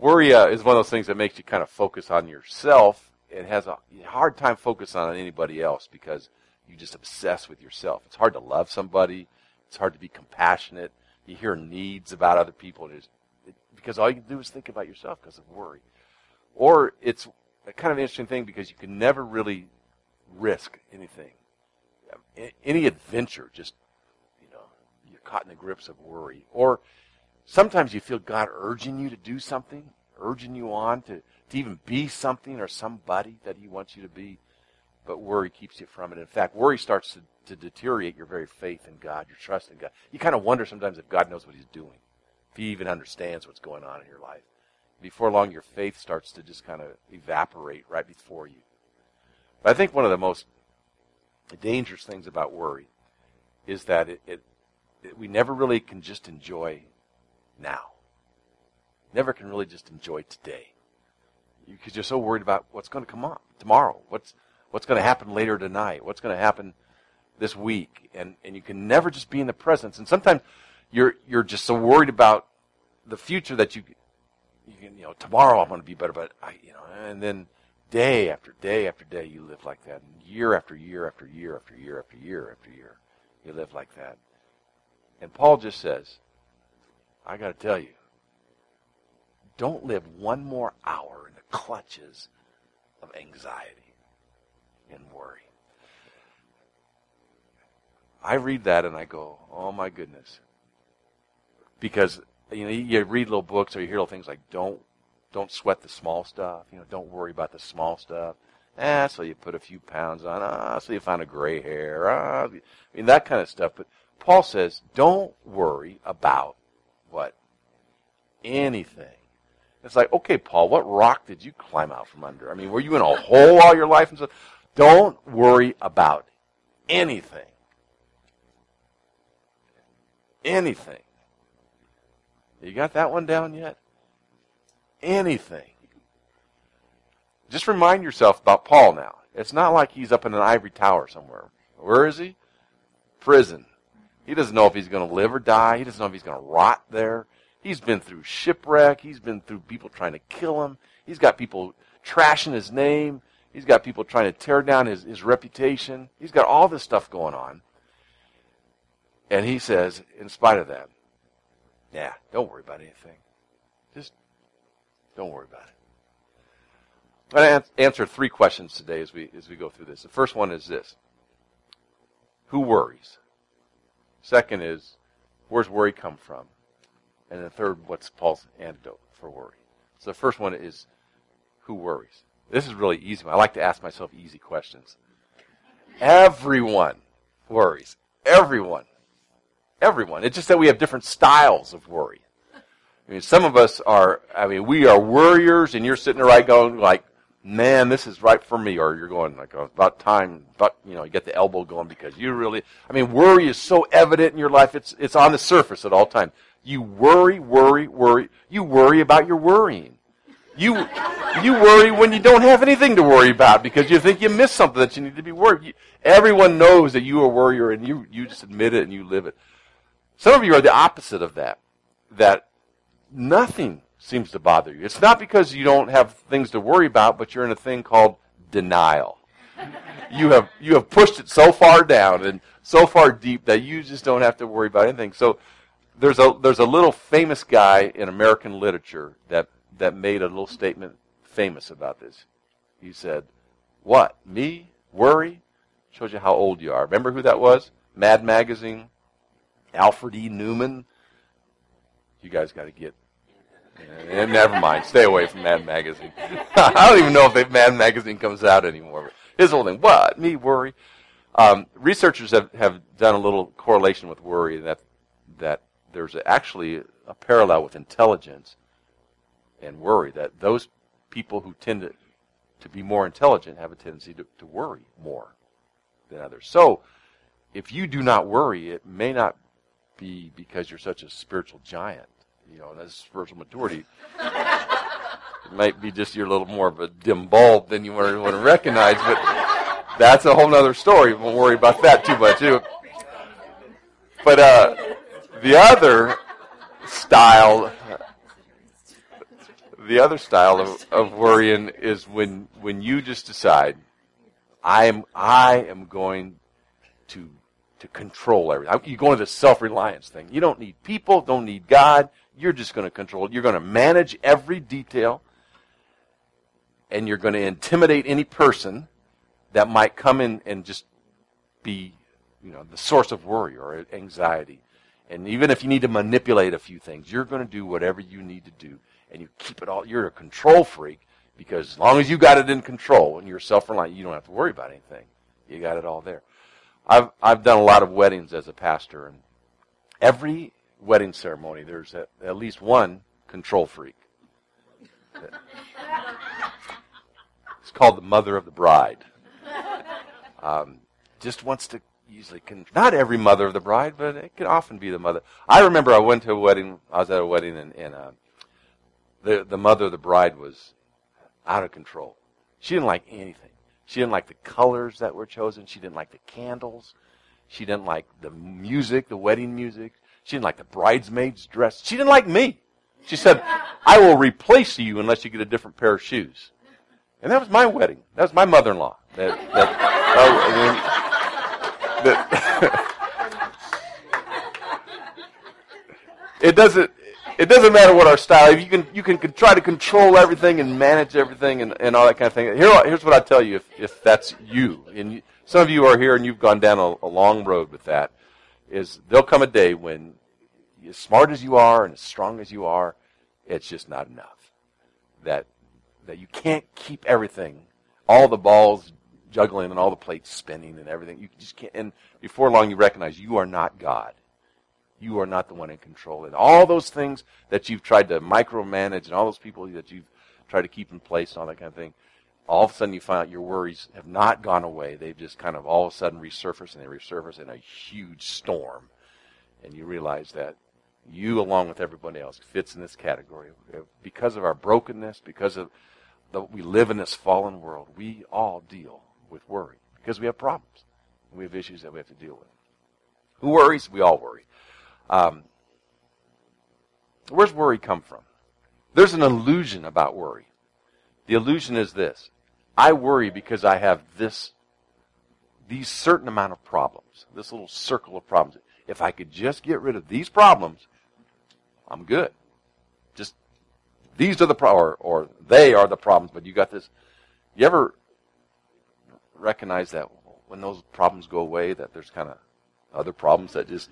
Worry uh, is one of those things that makes you kind of focus on yourself. It has a hard time focusing on anybody else because you just obsess with yourself. It's hard to love somebody. It's hard to be compassionate. You hear needs about other people, and it, because all you can do is think about yourself because of worry. Or it's a kind of interesting thing because you can never really risk anything. Any adventure, just, you know, you're caught in the grips of worry. Or sometimes you feel God urging you to do something, urging you on to, to even be something or somebody that He wants you to be. But worry keeps you from it. In fact, worry starts to, to deteriorate your very faith in God, your trust in God. You kind of wonder sometimes if God knows what He's doing, if He even understands what's going on in your life. Before long, your faith starts to just kind of evaporate right before you. But I think one of the most dangerous things about worry is that it, it, it, we never really can just enjoy now. Never can really just enjoy today. Because you're so worried about what's going to come up tomorrow. What's what's going to happen later tonight? What's going to happen this week? And and you can never just be in the presence. And sometimes you're you're just so worried about the future that you you can you know tomorrow I'm going to be better, but I you know and then day after day after day you live like that, and year after year after year after year after year after year you live like that. And Paul just says, I got to tell you, don't live one more hour in the clutches of anxiety and worry. I read that and I go, oh my goodness. Because, you know, you read little books or you hear little things like, don't, don't sweat the small stuff. You know, don't worry about the small stuff. Ah, so you put a few pounds on. Ah, so you find a gray hair. Ah, I mean, that kind of stuff. But Paul says, don't worry about what? Anything. It's like, okay, Paul, what rock did you climb out from under? I mean, were you in a hole all your life and stuff? Don't worry about anything. Anything. You got that one down yet? Anything. Just remind yourself about Paul now. It's not like he's up in an ivory tower somewhere. Where is he? Prison. He doesn't know if he's going to live or die. He doesn't know if he's going to rot there. He's been through shipwreck. He's been through people trying to kill him. He's got people trashing his name. He's got people trying to tear down his, his reputation. He's got all this stuff going on. And he says, in spite of that, yeah, don't worry about anything. Just don't worry about it. I'm going to answer three questions today as we, as we go through this. The first one is this Who worries? Second is, where's worry come from? And the third, what's Paul's antidote for worry? So the first one is, who worries? This is really easy. I like to ask myself easy questions. Everyone worries. Everyone. Everyone. It's just that we have different styles of worry. I mean, some of us are, I mean, we are worriers, and you're sitting there right going, like, man, this is right for me. Or you're going, like, about time, but, you know, you get the elbow going because you really, I mean, worry is so evident in your life, it's, it's on the surface at all times. You worry, worry, worry. You worry about your worrying. You, you worry when you don't have anything to worry about because you think you missed something that you need to be worried. You, everyone knows that you are a worrier and you, you just admit it and you live it. Some of you are the opposite of that. That nothing seems to bother you. It's not because you don't have things to worry about, but you're in a thing called denial. You have you have pushed it so far down and so far deep that you just don't have to worry about anything. So there's a there's a little famous guy in American literature that that made a little statement famous about this. He said, "What me worry?" Shows you how old you are. Remember who that was? Mad Magazine. Alfred E. Neuman. You guys got to get. Never mind. Stay away from Mad Magazine. I don't even know if Mad Magazine comes out anymore. His whole thing, what? Me worry? Um, researchers have, have done a little correlation with worry that that there's actually a parallel with intelligence and worry, that those people who tend to, to be more intelligent have a tendency to, to worry more than others. So, if you do not worry, it may not be because you're such a spiritual giant. You know, that's spiritual maturity. it might be just you're a little more of a dim bulb than you want to recognize, but that's a whole other story. Won't worry about that too much. But uh, the other style the other style of, of worrying is when when you just decide, I am I am going to to control everything. You go into the self reliance thing. You don't need people, don't need God. You're just going to control. You're going to manage every detail, and you're going to intimidate any person that might come in and just be, you know, the source of worry or anxiety. And even if you need to manipulate a few things, you're going to do whatever you need to do, and you keep it all. You're a control freak because as long as you got it in control and you're self-reliant, you don't have to worry about anything. You got it all there. I've I've done a lot of weddings as a pastor, and every wedding ceremony there's at, at least one control freak. It's called the mother of the bride. Um, just wants to usually can not every mother of the bride, but it can often be the mother. I remember I went to a wedding. I was at a wedding, and, and uh, the the mother of the bride was out of control. She didn't like anything. She didn't like the colors that were chosen. She didn't like the candles. She didn't like the music, the wedding music. She didn't like the bridesmaids' dress. She didn't like me. She said, "I will replace you unless you get a different pair of shoes." And that was my wedding. That was my mother-in-law. That, that, uh, it doesn't it doesn't matter what our style. You can you can try to control everything and manage everything and, and all that kind of thing. Here, here's what I tell you: if if that's you, and you, some of you are here and you've gone down a, a long road with that, is there'll come a day when, as smart as you are and as strong as you are, it's just not enough. That that you can't keep everything, all the balls juggling and all the plates spinning and everything. You just can't. And before long, you recognize you are not God. You are not the one in control. And all those things that you've tried to micromanage and all those people that you've tried to keep in place and all that kind of thing, all of a sudden you find out your worries have not gone away. They've just kind of all of a sudden resurfaced and they resurface in a huge storm. And you realize that you, along with everybody else, fits in this category. Because of our brokenness, because of the, we live in this fallen world, we all deal with worry because we have problems. We have issues that we have to deal with. Who worries? We all worry. Um, where's worry come from? There's an illusion about worry. The illusion is this. I worry because I have this, these certain amount of problems, this little circle of problems. If I could just get rid of these problems, I'm good. Just, these are the, pro- or, or they are the problems, but you got this. You ever recognize that when those problems go away, that there's kind of other problems that just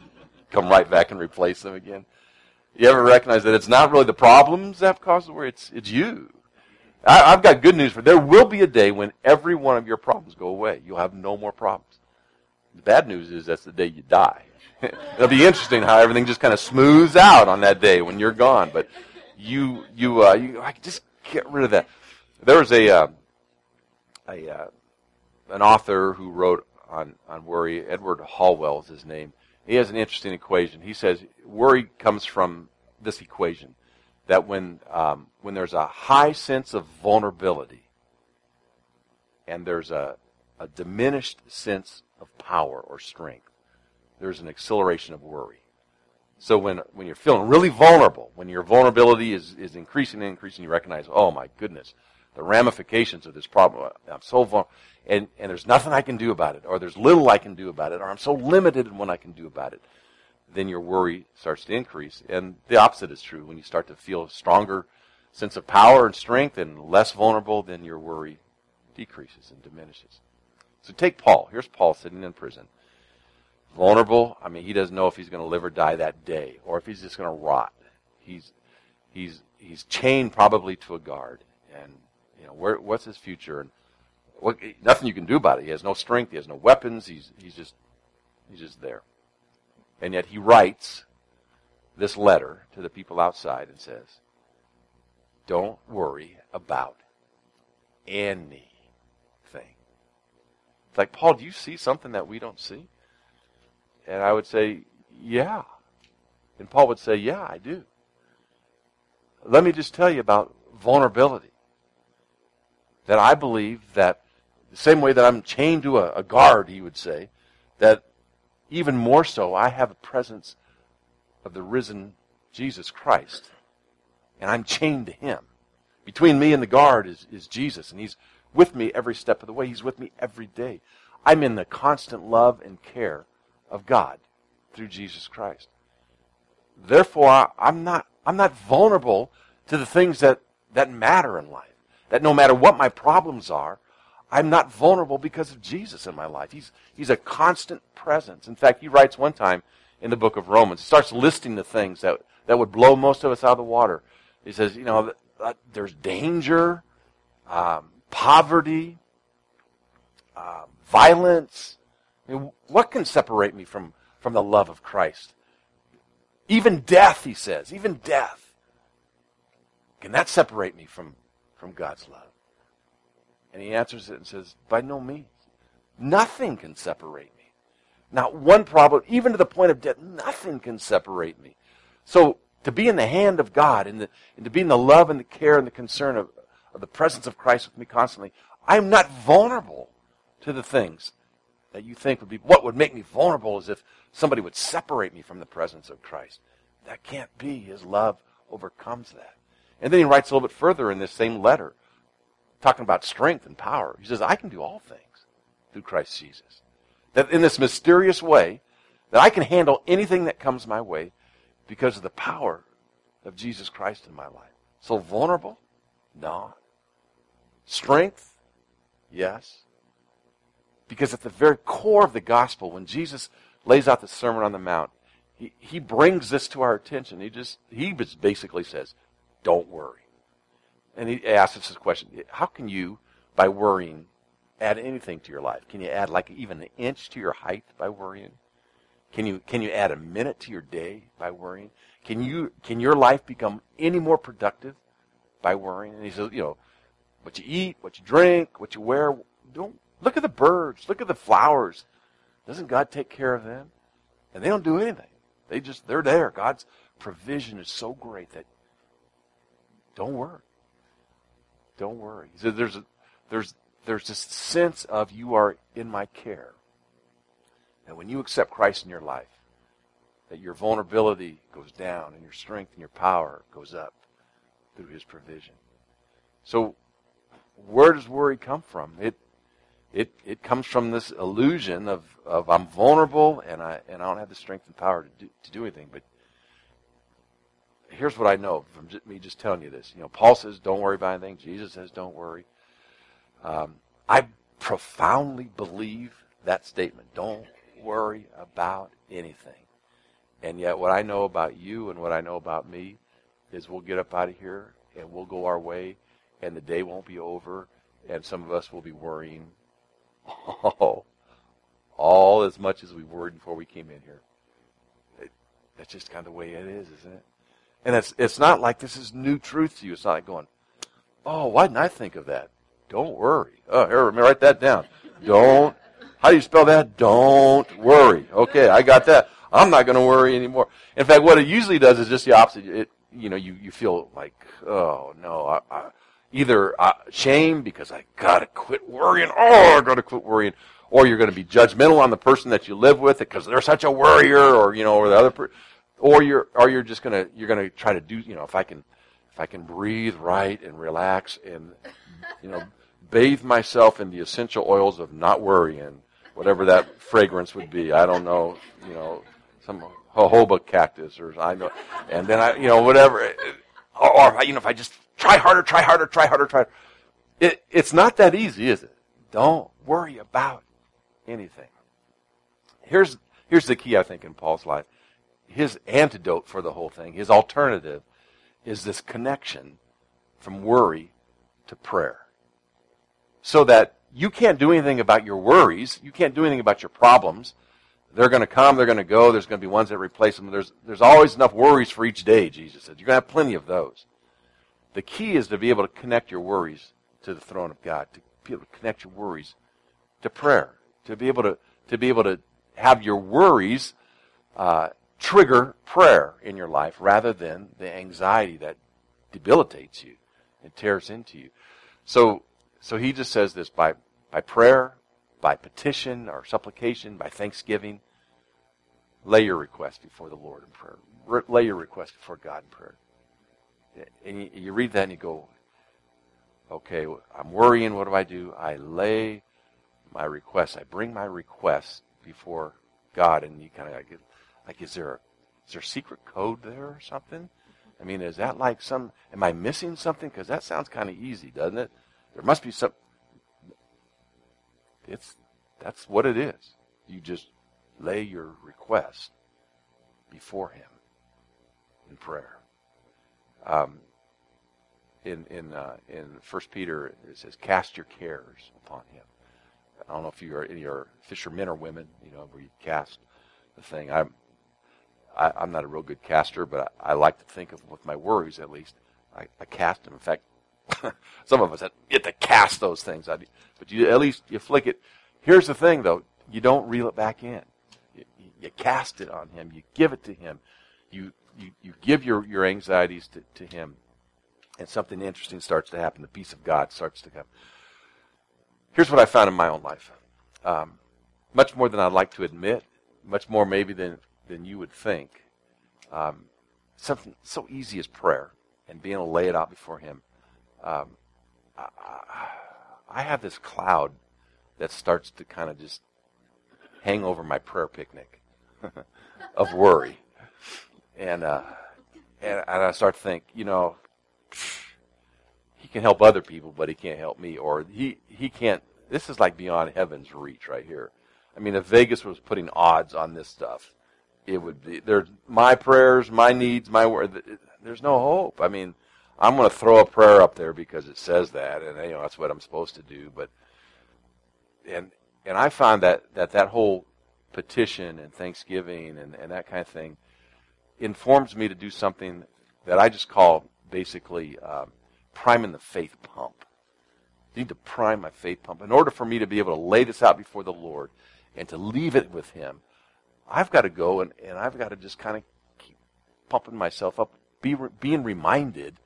come right back and replace them again. You ever recognize that it's not really the problems that cause the worry, it's, it's you. I, have got good news for you. There will be a day when every one of your problems go away. You'll have no more problems. The bad news is that's the day you die. It'll be interesting how everything just kind of smooths out on that day when you're gone. But you, you, uh, you, I just get rid of that. There was a, uh, a, uh, an author who wrote on, on worry, Edward Hallowell is his name. He has an interesting equation. He says worry comes from this equation that when, um, when there's a high sense of vulnerability and there's a, a diminished sense of power or strength, there's an acceleration of worry. So when, when you're feeling really vulnerable, when your vulnerability is, is increasing and increasing, you recognize, oh my goodness, the ramifications of this problem. I'm so vulnerable and, and there's nothing I can do about it, or there's little I can do about it, or I'm so limited in what I can do about it, then your worry starts to increase. And the opposite is true. When you start to feel a stronger sense of power and strength and less vulnerable, then your worry decreases and diminishes. So take Paul. Here's Paul sitting in prison. Vulnerable. I mean, he doesn't know if he's going to live or die that day, or if he's just going to rot. He's he's he's chained probably to a guard, and you know where, what's his future? And what, nothing you can do about it. He has no strength. He has no weapons. He's, he's just, he's just there. And yet he writes this letter to the people outside and says, don't worry about anything. It's like, Paul, do you see something that we don't see? And I would say, yeah. And Paul would say, yeah, I do. Let me just tell you about vulnerability. That I believe that the same way that I'm chained to a, a guard, he would say, that even more so, I have a presence of the risen Jesus Christ. And I'm chained to him. Between me and the guard is, is Jesus, and he's with me every step of the way. He's with me every day. I'm in the constant love and care of God through Jesus Christ. Therefore, I'm not, I'm not vulnerable to the things that, that matter in life. That no matter what my problems are, I'm not vulnerable because of Jesus in my life. He's, he's a constant presence. In fact, he writes one time in the book of Romans, he starts listing the things that, that would blow most of us out of the water. He says, you know, there's danger, um, poverty, uh, violence. I mean, what can separate me from, from the love of Christ? Even death, he says, even death. Can that separate me from, from God's love? And he answers it and says, By no means. Nothing can separate me. Not one problem, even to the point of death, nothing can separate me. So to be in the hand of God and, the, and to be in the love and the care and the concern of, of the presence of Christ with me constantly, I'm not vulnerable to the things that you think would be what would make me vulnerable is if somebody would separate me from the presence of Christ. That can't be. His love overcomes that. And then he writes a little bit further in this same letter, talking about strength and power. He says, I can do all things through Christ Jesus. That in this mysterious way, that I can handle anything that comes my way because of the power of Jesus Christ in my life. So vulnerable? No. Strength? Yes. Because at the very core of the gospel, when Jesus lays out the Sermon on the Mount, he, he brings this to our attention. He just, he just basically says, don't worry. And he asks this question, how can you, by worrying, add anything to your life? Can you add like even an inch to your height by worrying? Can you, can you add a minute to your day by worrying? Can you, can your life become any more productive by worrying? And he says, you know, what you eat, what you drink, what you wear, don't Look at the birds. Look at the flowers. Doesn't God take care of them? And they don't do anything. They just, they're there. God's provision is so great that don't worry. Don't worry. So there's a, there's, there's this sense of you are in my care. And when you accept Christ in your life, that your vulnerability goes down and your strength and your power goes up through his provision. So where does worry come from? It it, it comes from this illusion of, of I'm vulnerable and I, and I don't have the strength and power to do, to do anything. But here's what I know from me just telling you this. You know, Paul says, don't worry about anything. Jesus says, don't worry. Um, I profoundly believe that statement. Don't worry about anything. And yet what I know about you and what I know about me is we'll get up out of here and we'll go our way and the day won't be over and some of us will be worrying Oh, all as much as we worried before we came in here. It, that's just kind of the way it is, isn't it? And it's it's not like this is new truth to you. It's not like going, oh, why didn't I think of that? Don't worry. Oh, here, write that down. Don't. How do you spell that? Don't worry. Okay, I got that. I'm not going to worry anymore. In fact, what it usually does is just the opposite. It, you know, you, you feel like, oh no, I, I, either uh, shame because I gotta quit worrying. Oh, I gotta quit worrying. Or you're going to be judgmental on the person that you live with because they're such a worrier, or you know, or the other, per- or you're, or you're just gonna, you're gonna try to do, you know, if I can, if I can breathe right and relax and, you know, bathe myself in the essential oils of not worrying, whatever that fragrance would be. I don't know, you know, some jojoba cactus or I know, and then I, you know, whatever, or, you know, if I just Try harder, try harder, try harder, try. It, it's not that easy, is it? Don't worry about anything. Here's, here's the key, I think, in Paul's life. His antidote for the whole thing, his alternative, is this connection from worry to prayer. So that you can't do anything about your worries. You can't do anything about your problems. They're going to come. They're going to go. There's going to be ones that replace them. There's, there's always enough worries for each day, Jesus said. You're going to have plenty of those. The key is to be able to connect your worries to the throne of God, to be able to connect your worries to prayer, to be able to, to be able to have your worries uh, trigger prayer in your life rather than the anxiety that debilitates you and tears into you. So, so he just says this by, by prayer, by petition or supplication, by thanksgiving, lay your request before the Lord in prayer. Lay your request before God in prayer and you, you read that and you go, okay, I'm worrying. What do I do? I lay my request. I bring my request before God, and you kind of like, like, is there a, there secret code there or something? I mean, is that like some? Am I missing something? Because that sounds kind of easy, doesn't it? There must be some. It's that's what it is. You just lay your request before Him in prayer. Um, in in uh, in First Peter, it says, "Cast your cares upon Him." I don't know if you are any are fishermen or women, you know, where you cast the thing. I'm I, I'm not a real good caster, but I, I like to think of with my worries at least. I, I cast them. In fact, some of us get to cast those things. I, but you at least you flick it. Here's the thing, though: you don't reel it back in. You, you cast it on Him. You give it to Him. You you, you give your, your anxieties to, to Him, and something interesting starts to happen. The peace of God starts to come. Here's what I found in my own life. Um, much more than I'd like to admit, much more maybe than, than you would think. Um, something so easy as prayer and being able to lay it out before Him. Um, I, I have this cloud that starts to kind of just hang over my prayer picnic of worry and uh, and, and I start to think, you know, he can help other people, but he can't help me, or he he can't. This is like beyond heaven's reach right here. I mean, if Vegas was putting odds on this stuff, it would be there's my prayers, my needs, my word. There's no hope. I mean, I'm going to throw a prayer up there because it says that, and you know that's what I'm supposed to do. But and and I found that that that whole petition and thanksgiving and, and that kind of thing informs me to do something that I just call basically um, priming the faith pump. I need to prime my faith pump. In order for me to be able to lay this out before the Lord and to leave it with Him, I've got to go and, and I've got to just kind of keep pumping myself up, be, being reminded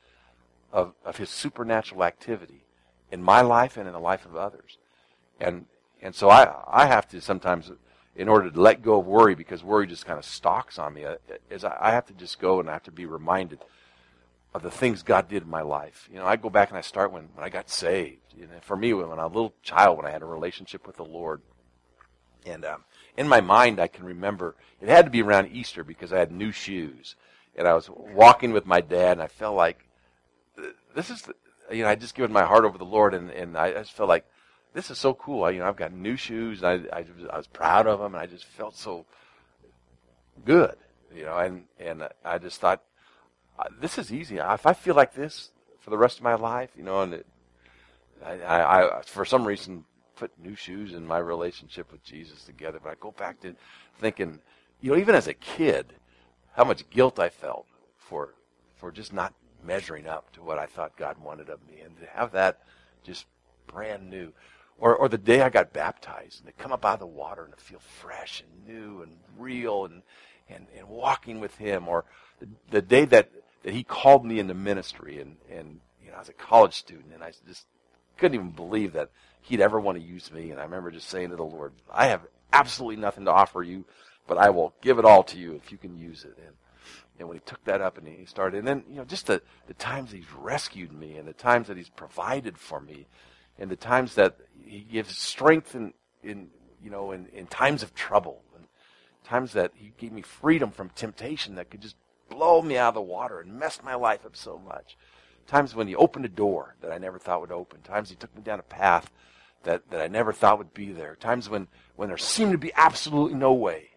of, of His supernatural activity in my life and in the life of others. And, and so I, I have to sometimes in order to let go of worry because worry just kind of stalks on me uh, is I have to just go and I have to be reminded of the things God did in my life. You know, I go back and I start when, when I got saved. You know, for me, when I was a little child, when I had a relationship with the Lord, and um, in my mind, I can remember it had to be around Easter because I had new shoes, and I was walking with my dad, and I felt like this is, the, you know, I just given my heart over the Lord, and and I just felt like this is so cool. I, you know, I've got new shoes. and I, I, I was proud of them, and I just felt so good. You know, and and I just thought, uh, this is easy. If I feel like this for the rest of my life, you know, and it, I, I, I for some reason put new shoes in my relationship with Jesus together. But I go back to thinking, you know, even as a kid, how much guilt I felt for for just not measuring up to what I thought God wanted of me, and to have that just brand new. Or, or the day I got baptized and to come up out of the water and to feel fresh and new and real and, and, and walking with him. Or the, the day that, that he called me into ministry and, and you know, I was a college student and I just couldn't even believe that he'd ever want to use me. And I remember just saying to the Lord, I have absolutely nothing to offer you, but I will give it all to you if you can use it. And, and when he took that up and he started, and then, you know, just the, the times he's rescued me and the times that he's provided for me and the times that he gives strength in, in you know, in, in times of trouble, and times that he gave me freedom from temptation that could just blow me out of the water and mess my life up so much. Times when he opened a door that I never thought would open. Times he took me down a path that, that I never thought would be there. Times when, when there seemed to be absolutely no way,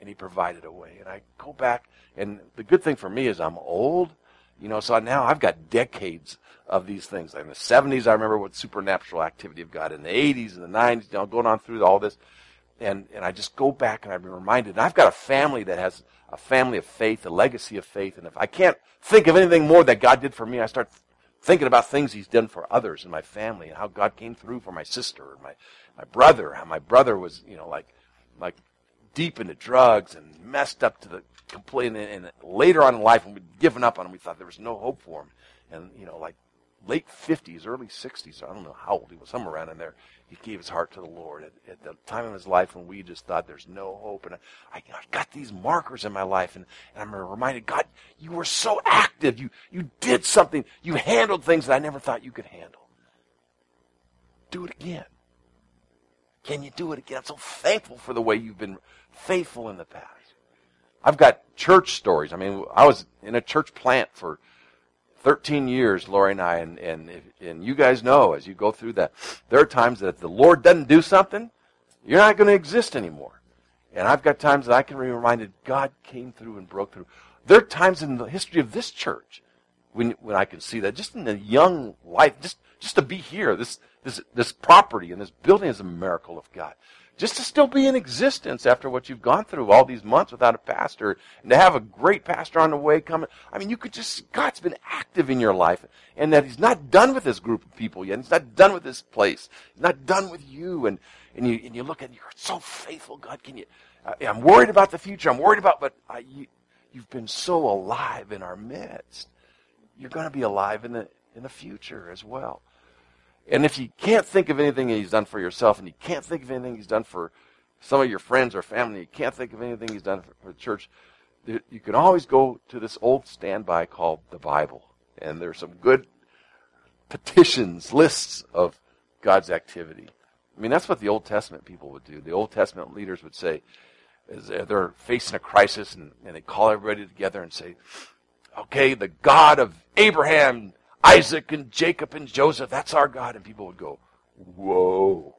and he provided a way. And I go back, and the good thing for me is I'm old, you know, so now I've got decades of these things. In the 70s, I remember what supernatural activity of God. In the 80s and the 90s, you know, going on through all this. And, and I just go back and been reminded. And I've got a family that has a family of faith, a legacy of faith. And if I can't think of anything more that God did for me, I start thinking about things He's done for others in my family and how God came through for my sister and my, my brother. How my brother was, you know, like, like deep into drugs and messed up to the complete. And, and later on in life, when we'd given up on him, we thought there was no hope for him. And, you know, like late 50s, early 60s. I don't know how old he was, somewhere around in there. He gave his heart to the Lord at, at the time of his life when we just thought there's no hope. And I, I got these markers in my life, and, and I'm reminded, God, you were so active. You, you did something. You handled things that I never thought you could handle. do it again? Can you do it again? I'm so thankful for the way you've been faithful in the past. I've got church stories. I mean, I was in a church plant for 13 years, Lori and I, and, and, and you guys know as you go through that, there are times that if the Lord doesn't do something, you're not going to exist anymore. And I've got times that I can be reminded God came through and broke through. There are times in the history of this church when, when I can see that, just in the young life, just, just to be here, this, this, this property and this building is a miracle of God. Just to still be in existence after what you've gone through all these months without a pastor, and to have a great pastor on the way coming. I mean, you could just, God's been active in your life, and that He's not done with this group of people yet. He's not done with this place. He's not done with you. And, and you, and you look at, you're so faithful, God. Can you, I'm worried about the future. I'm worried about, but I, you, you've been so alive in our midst. You're going to be alive in the, in the future as well. And if you can't think of anything he's done for yourself, and you can't think of anything he's done for some of your friends or family, you can't think of anything he's done for the church, you can always go to this old standby called the Bible. And there's some good petitions, lists of God's activity. I mean, that's what the Old Testament people would do. The Old Testament leaders would say, as they're facing a crisis, and, and they call everybody together and say, okay, the God of Abraham, Isaac and Jacob and Joseph, that's our God. And people would go, whoa,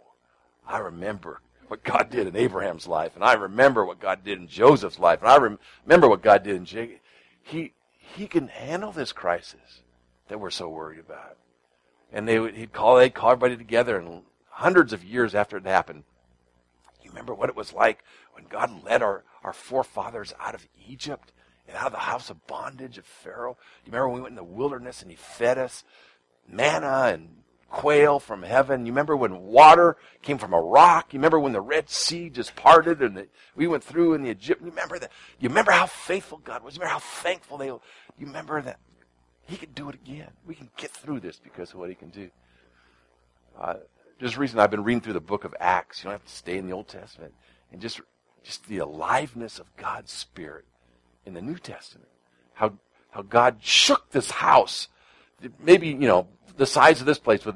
I remember what God did in Abraham's life, and I remember what God did in Joseph's life, and I rem- remember what God did in Jacob. He, he can handle this crisis that we're so worried about. And they would, he'd call, they'd call everybody together, and hundreds of years after it happened, you remember what it was like when God led our, our forefathers out of Egypt? And out of the house of bondage of Pharaoh. You remember when we went in the wilderness and he fed us manna and quail from heaven? You remember when water came from a rock? You remember when the Red Sea just parted and the, we went through in the Egypt? You remember that? You remember how faithful God was? You remember how thankful they were? You remember that? He can do it again. We can get through this because of what he can do. Uh, just recently, I've been reading through the book of Acts. You don't have to stay in the Old Testament. And just, just the aliveness of God's Spirit in the New Testament. How, how God shook this house. Maybe, you know, the size of this place with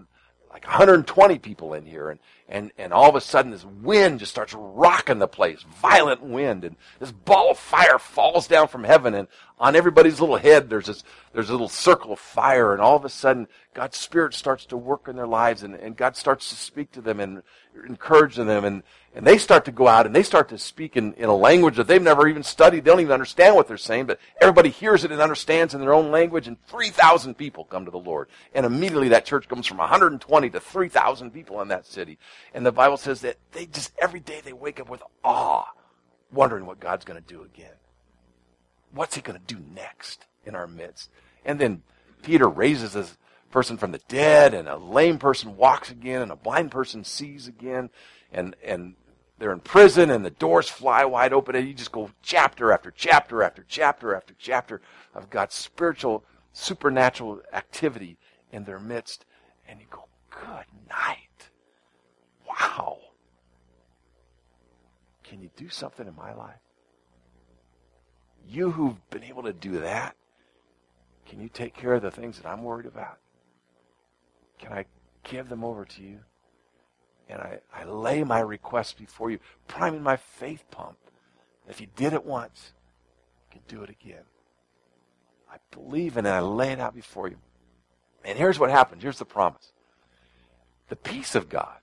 like 120 people in here and, and, and all of a sudden this wind just starts rocking the place, violent wind, and this ball of fire falls down from heaven and on everybody's little head there's this, there's a little circle of fire and all of a sudden God's Spirit starts to work in their lives and, and God starts to speak to them and encourage them and, and they start to go out and they start to speak in, in a language that they've never even studied. They don't even understand what they're saying, but everybody hears it and understands in their own language, and 3,000 people come to the Lord. And immediately that church comes from 120 to 3,000 people in that city. And the Bible says that they just, every day they wake up with awe, wondering what God's going to do again. What's he going to do next in our midst? And then Peter raises this person from the dead, and a lame person walks again, and a blind person sees again and and they're in prison and the doors fly wide open and you just go chapter after chapter after chapter after chapter of God's spiritual supernatural activity in their midst. And you go good night. Wow. Can you do something in my life? You who've been able to do that can you take care of the things that I'm worried about? Can I give them over to you and I, I lay my request before you, priming my faith pump. If you did it once, you can do it again. I believe in it. I lay it out before you. And here's what happens. Here's the promise. The peace of God,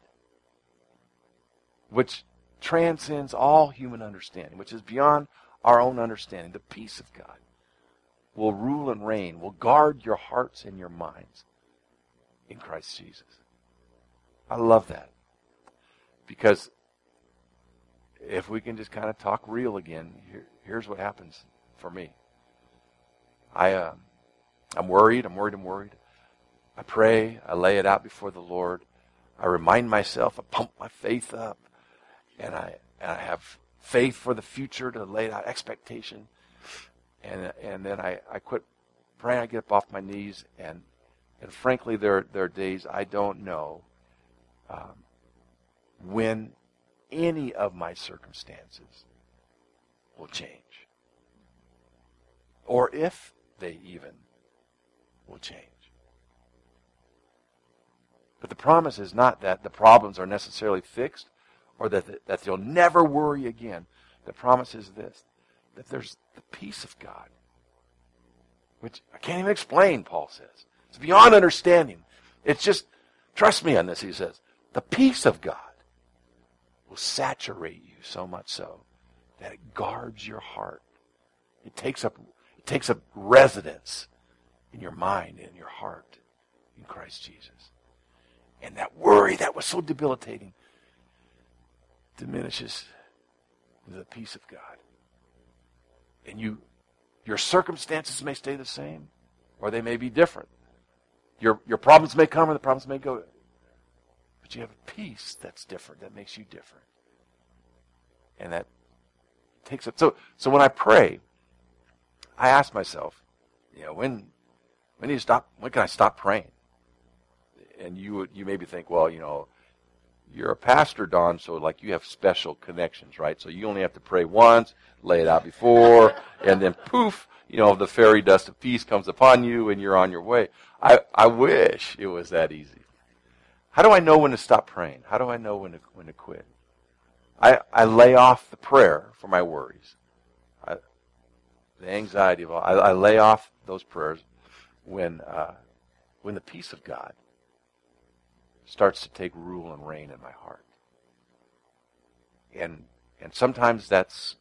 which transcends all human understanding, which is beyond our own understanding, the peace of God will rule and reign, will guard your hearts and your minds in Christ Jesus. I love that. Because if we can just kind of talk real again, here, here's what happens for me. I, uh, I'm worried. I'm worried. I'm worried. I pray. I lay it out before the Lord. I remind myself. I pump my faith up, and I and I have faith for the future to lay out expectation, and and then I, I quit praying. I get up off my knees, and and frankly, there there are days I don't know. Um, when any of my circumstances will change. Or if they even will change. But the promise is not that the problems are necessarily fixed or that, that you'll never worry again. The promise is this that there's the peace of God, which I can't even explain, Paul says. It's beyond understanding. It's just, trust me on this, he says. The peace of God will saturate you so much so that it guards your heart. It takes up, it takes up residence in your mind and your heart in Christ Jesus. And that worry that was so debilitating diminishes the peace of God. And you, your circumstances may stay the same, or they may be different. Your, your problems may come or the problems may go. But you have a peace that's different, that makes you different. And that takes up So, so when I pray, I ask myself, you know, when, when do you stop, when can I stop praying? And you you maybe think, well, you know, you're a pastor, Don, so like you have special connections, right? So you only have to pray once, lay it out before, and then poof, you know, the fairy dust of peace comes upon you and you're on your way. I, I wish it was that easy. How do I know when to stop praying? How do I know when to, when to quit? I, I lay off the prayer for my worries. I, the anxiety of all, I, I lay off those prayers when, uh, when the peace of God starts to take rule and reign in my heart. And, and sometimes that's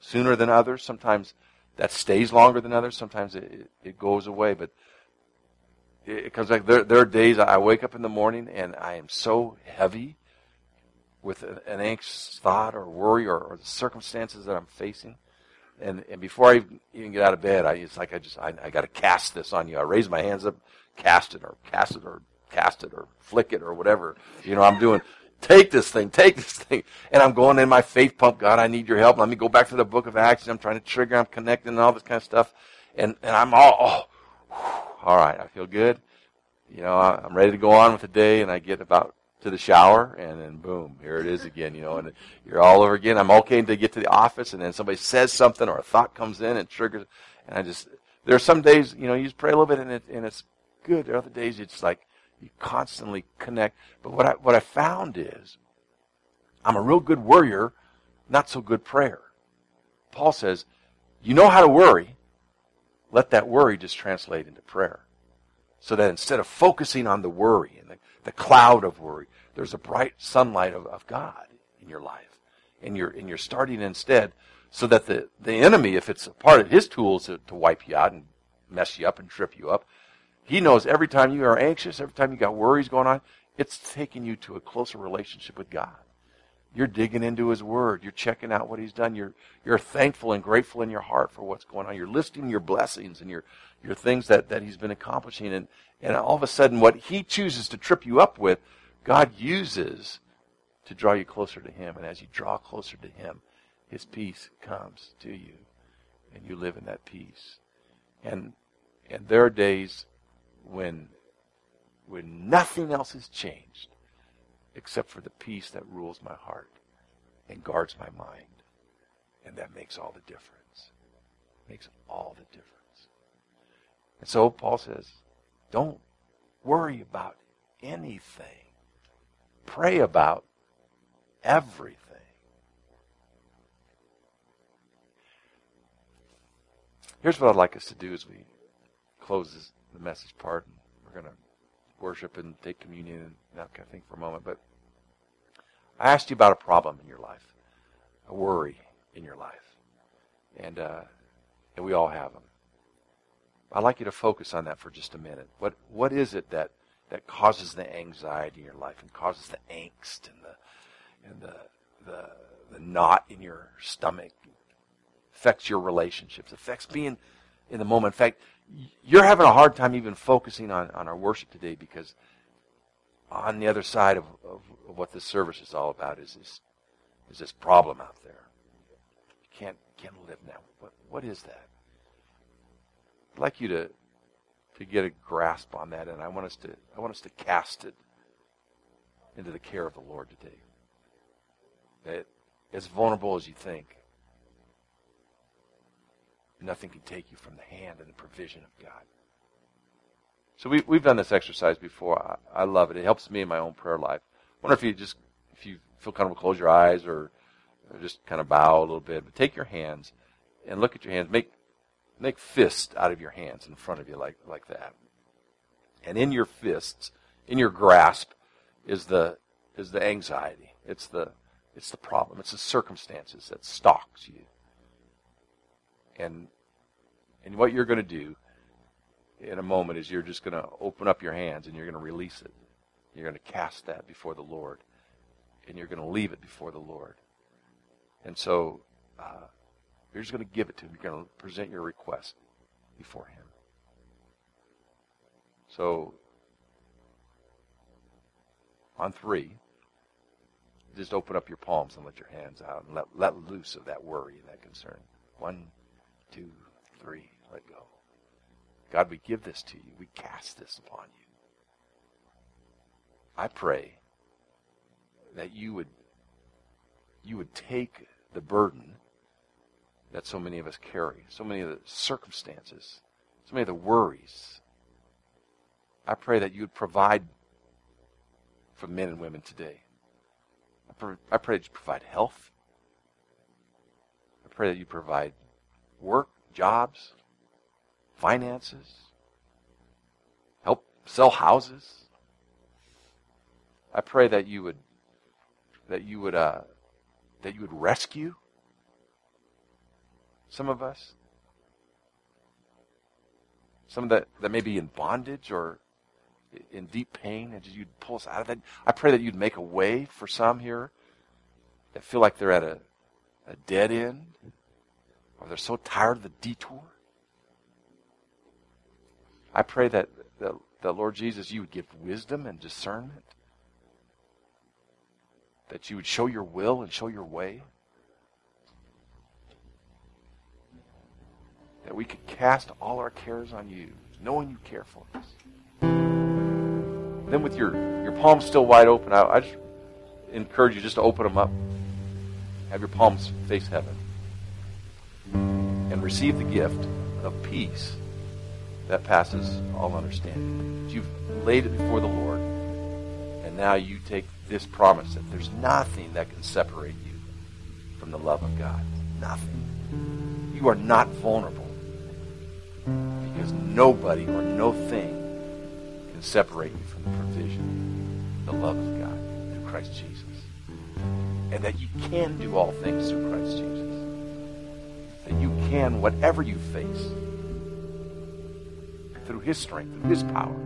sooner than others. Sometimes that stays longer than others. Sometimes it, it goes away. But comes like there, there are days I wake up in the morning and I am so heavy with an, an anxious thought or worry or, or, the circumstances that I'm facing. And, and before I even get out of bed, I, it's like I just, I, I got to cast this on you. I raise my hands up, cast it or cast it or cast it or flick it or whatever. You know, I'm doing, take this thing, take this thing. And I'm going in my faith pump. God, I need your help. Let me go back to the book of Acts. I'm trying to trigger, I'm connecting and all this kind of stuff. And, and I'm all, oh, whew, all right, I feel good. You know, I'm ready to go on with the day and I get about to the shower and then boom, here it is again, you know, and you're all over again. I'm okay to get to the office and then somebody says something or a thought comes in and triggers and I just, there are some days, you know, you just pray a little bit and, it, and it's good. There are other days it's like, you constantly connect. But what I, what I found is I'm a real good worrier, not so good prayer. Paul says, you know how to worry. Let that worry just translate into prayer. So that instead of focusing on the worry and the, the cloud of worry, there's a bright sunlight of, of God in your life. And you're, and you're starting instead so that the, the enemy, if it's a part of his tools to, to wipe you out and mess you up and trip you up, he knows every time you are anxious, every time you got worries going on, it's taking you to a closer relationship with God. You're digging into His Word. You're checking out what He's done. You're, you're thankful and grateful in your heart for what's going on. You're listing your blessings and your, your things that, that He's been accomplishing. And, and all of a sudden, what He chooses to trip you up with, God uses to draw you closer to Him. And as you draw closer to Him, His peace comes to you. And you live in that peace. And, and there are days when, when nothing else has changed except for the peace that rules my heart and guards my mind. And that makes all the difference. Makes all the difference. And so Paul says, don't worry about anything. Pray about everything. Here's what I'd like us to do as we close this the message part. And we're going to worship and take communion and that kind of thing for a moment. But I asked you about a problem in your life, a worry in your life, and uh, and we all have them. I'd like you to focus on that for just a minute. What what is it that that causes the anxiety in your life and causes the angst and the and the the, the knot in your stomach affects your relationships, affects being in the moment. In fact, you're having a hard time even focusing on, on our worship today because on the other side of, of, of what this service is all about is this is this problem out there. You can't can't live now. What what is that? I'd like you to to get a grasp on that, and I want us to I want us to cast it into the care of the Lord today. That as vulnerable as you think, Nothing can take you from the hand and the provision of God. So we, we've done this exercise before. I, I love it. It helps me in my own prayer life. I wonder if you just, if you feel comfortable, close your eyes or, or just kind of bow a little bit. But take your hands and look at your hands. Make, make fists out of your hands in front of you like, like that. And in your fists, in your grasp, is the, is the anxiety. It's the, it's the problem. It's the circumstances that stalks you. And, and what you're going to do in a moment is you're just going to open up your hands and you're going to release it. You're going to cast that before the Lord. And you're going to leave it before the Lord. And so uh, you're just going to give it to Him. You're going to present your request before Him. So on three, just open up your palms and let your hands out and let, let loose of that worry and that concern. One, two, three, let go. God, we give this to you. We cast this upon you. I pray that you would you would take the burden that so many of us carry, so many of the circumstances, so many of the worries. I pray that you would provide for men and women today. I pray that you provide health. I pray that you provide work, jobs, finances, help sell houses. I pray that you would that you would uh, that you would rescue some of us. Some that, that may be in bondage or in deep pain, and you'd pull us out of that. I pray that you'd make a way for some here that feel like they're at a, a dead end, or they're so tired of the detour. I pray that, that Lord Jesus, you would give wisdom and discernment, that you would show your will and show your way. That we could cast all our cares on you, knowing you care for us. Then with your, your palms still wide open, I, I just encourage you just to open them up. Have your palms face heaven. And receive the gift of peace that passes all understanding. You've laid it before the Lord, and now you take this promise that there's nothing that can separate you from the love of God. Nothing. You are not vulnerable because nobody or no thing can separate you from the provision, the love of God through Christ Jesus. And that you can do all things through Christ Jesus. That you can, whatever you face, through his strength, through his power,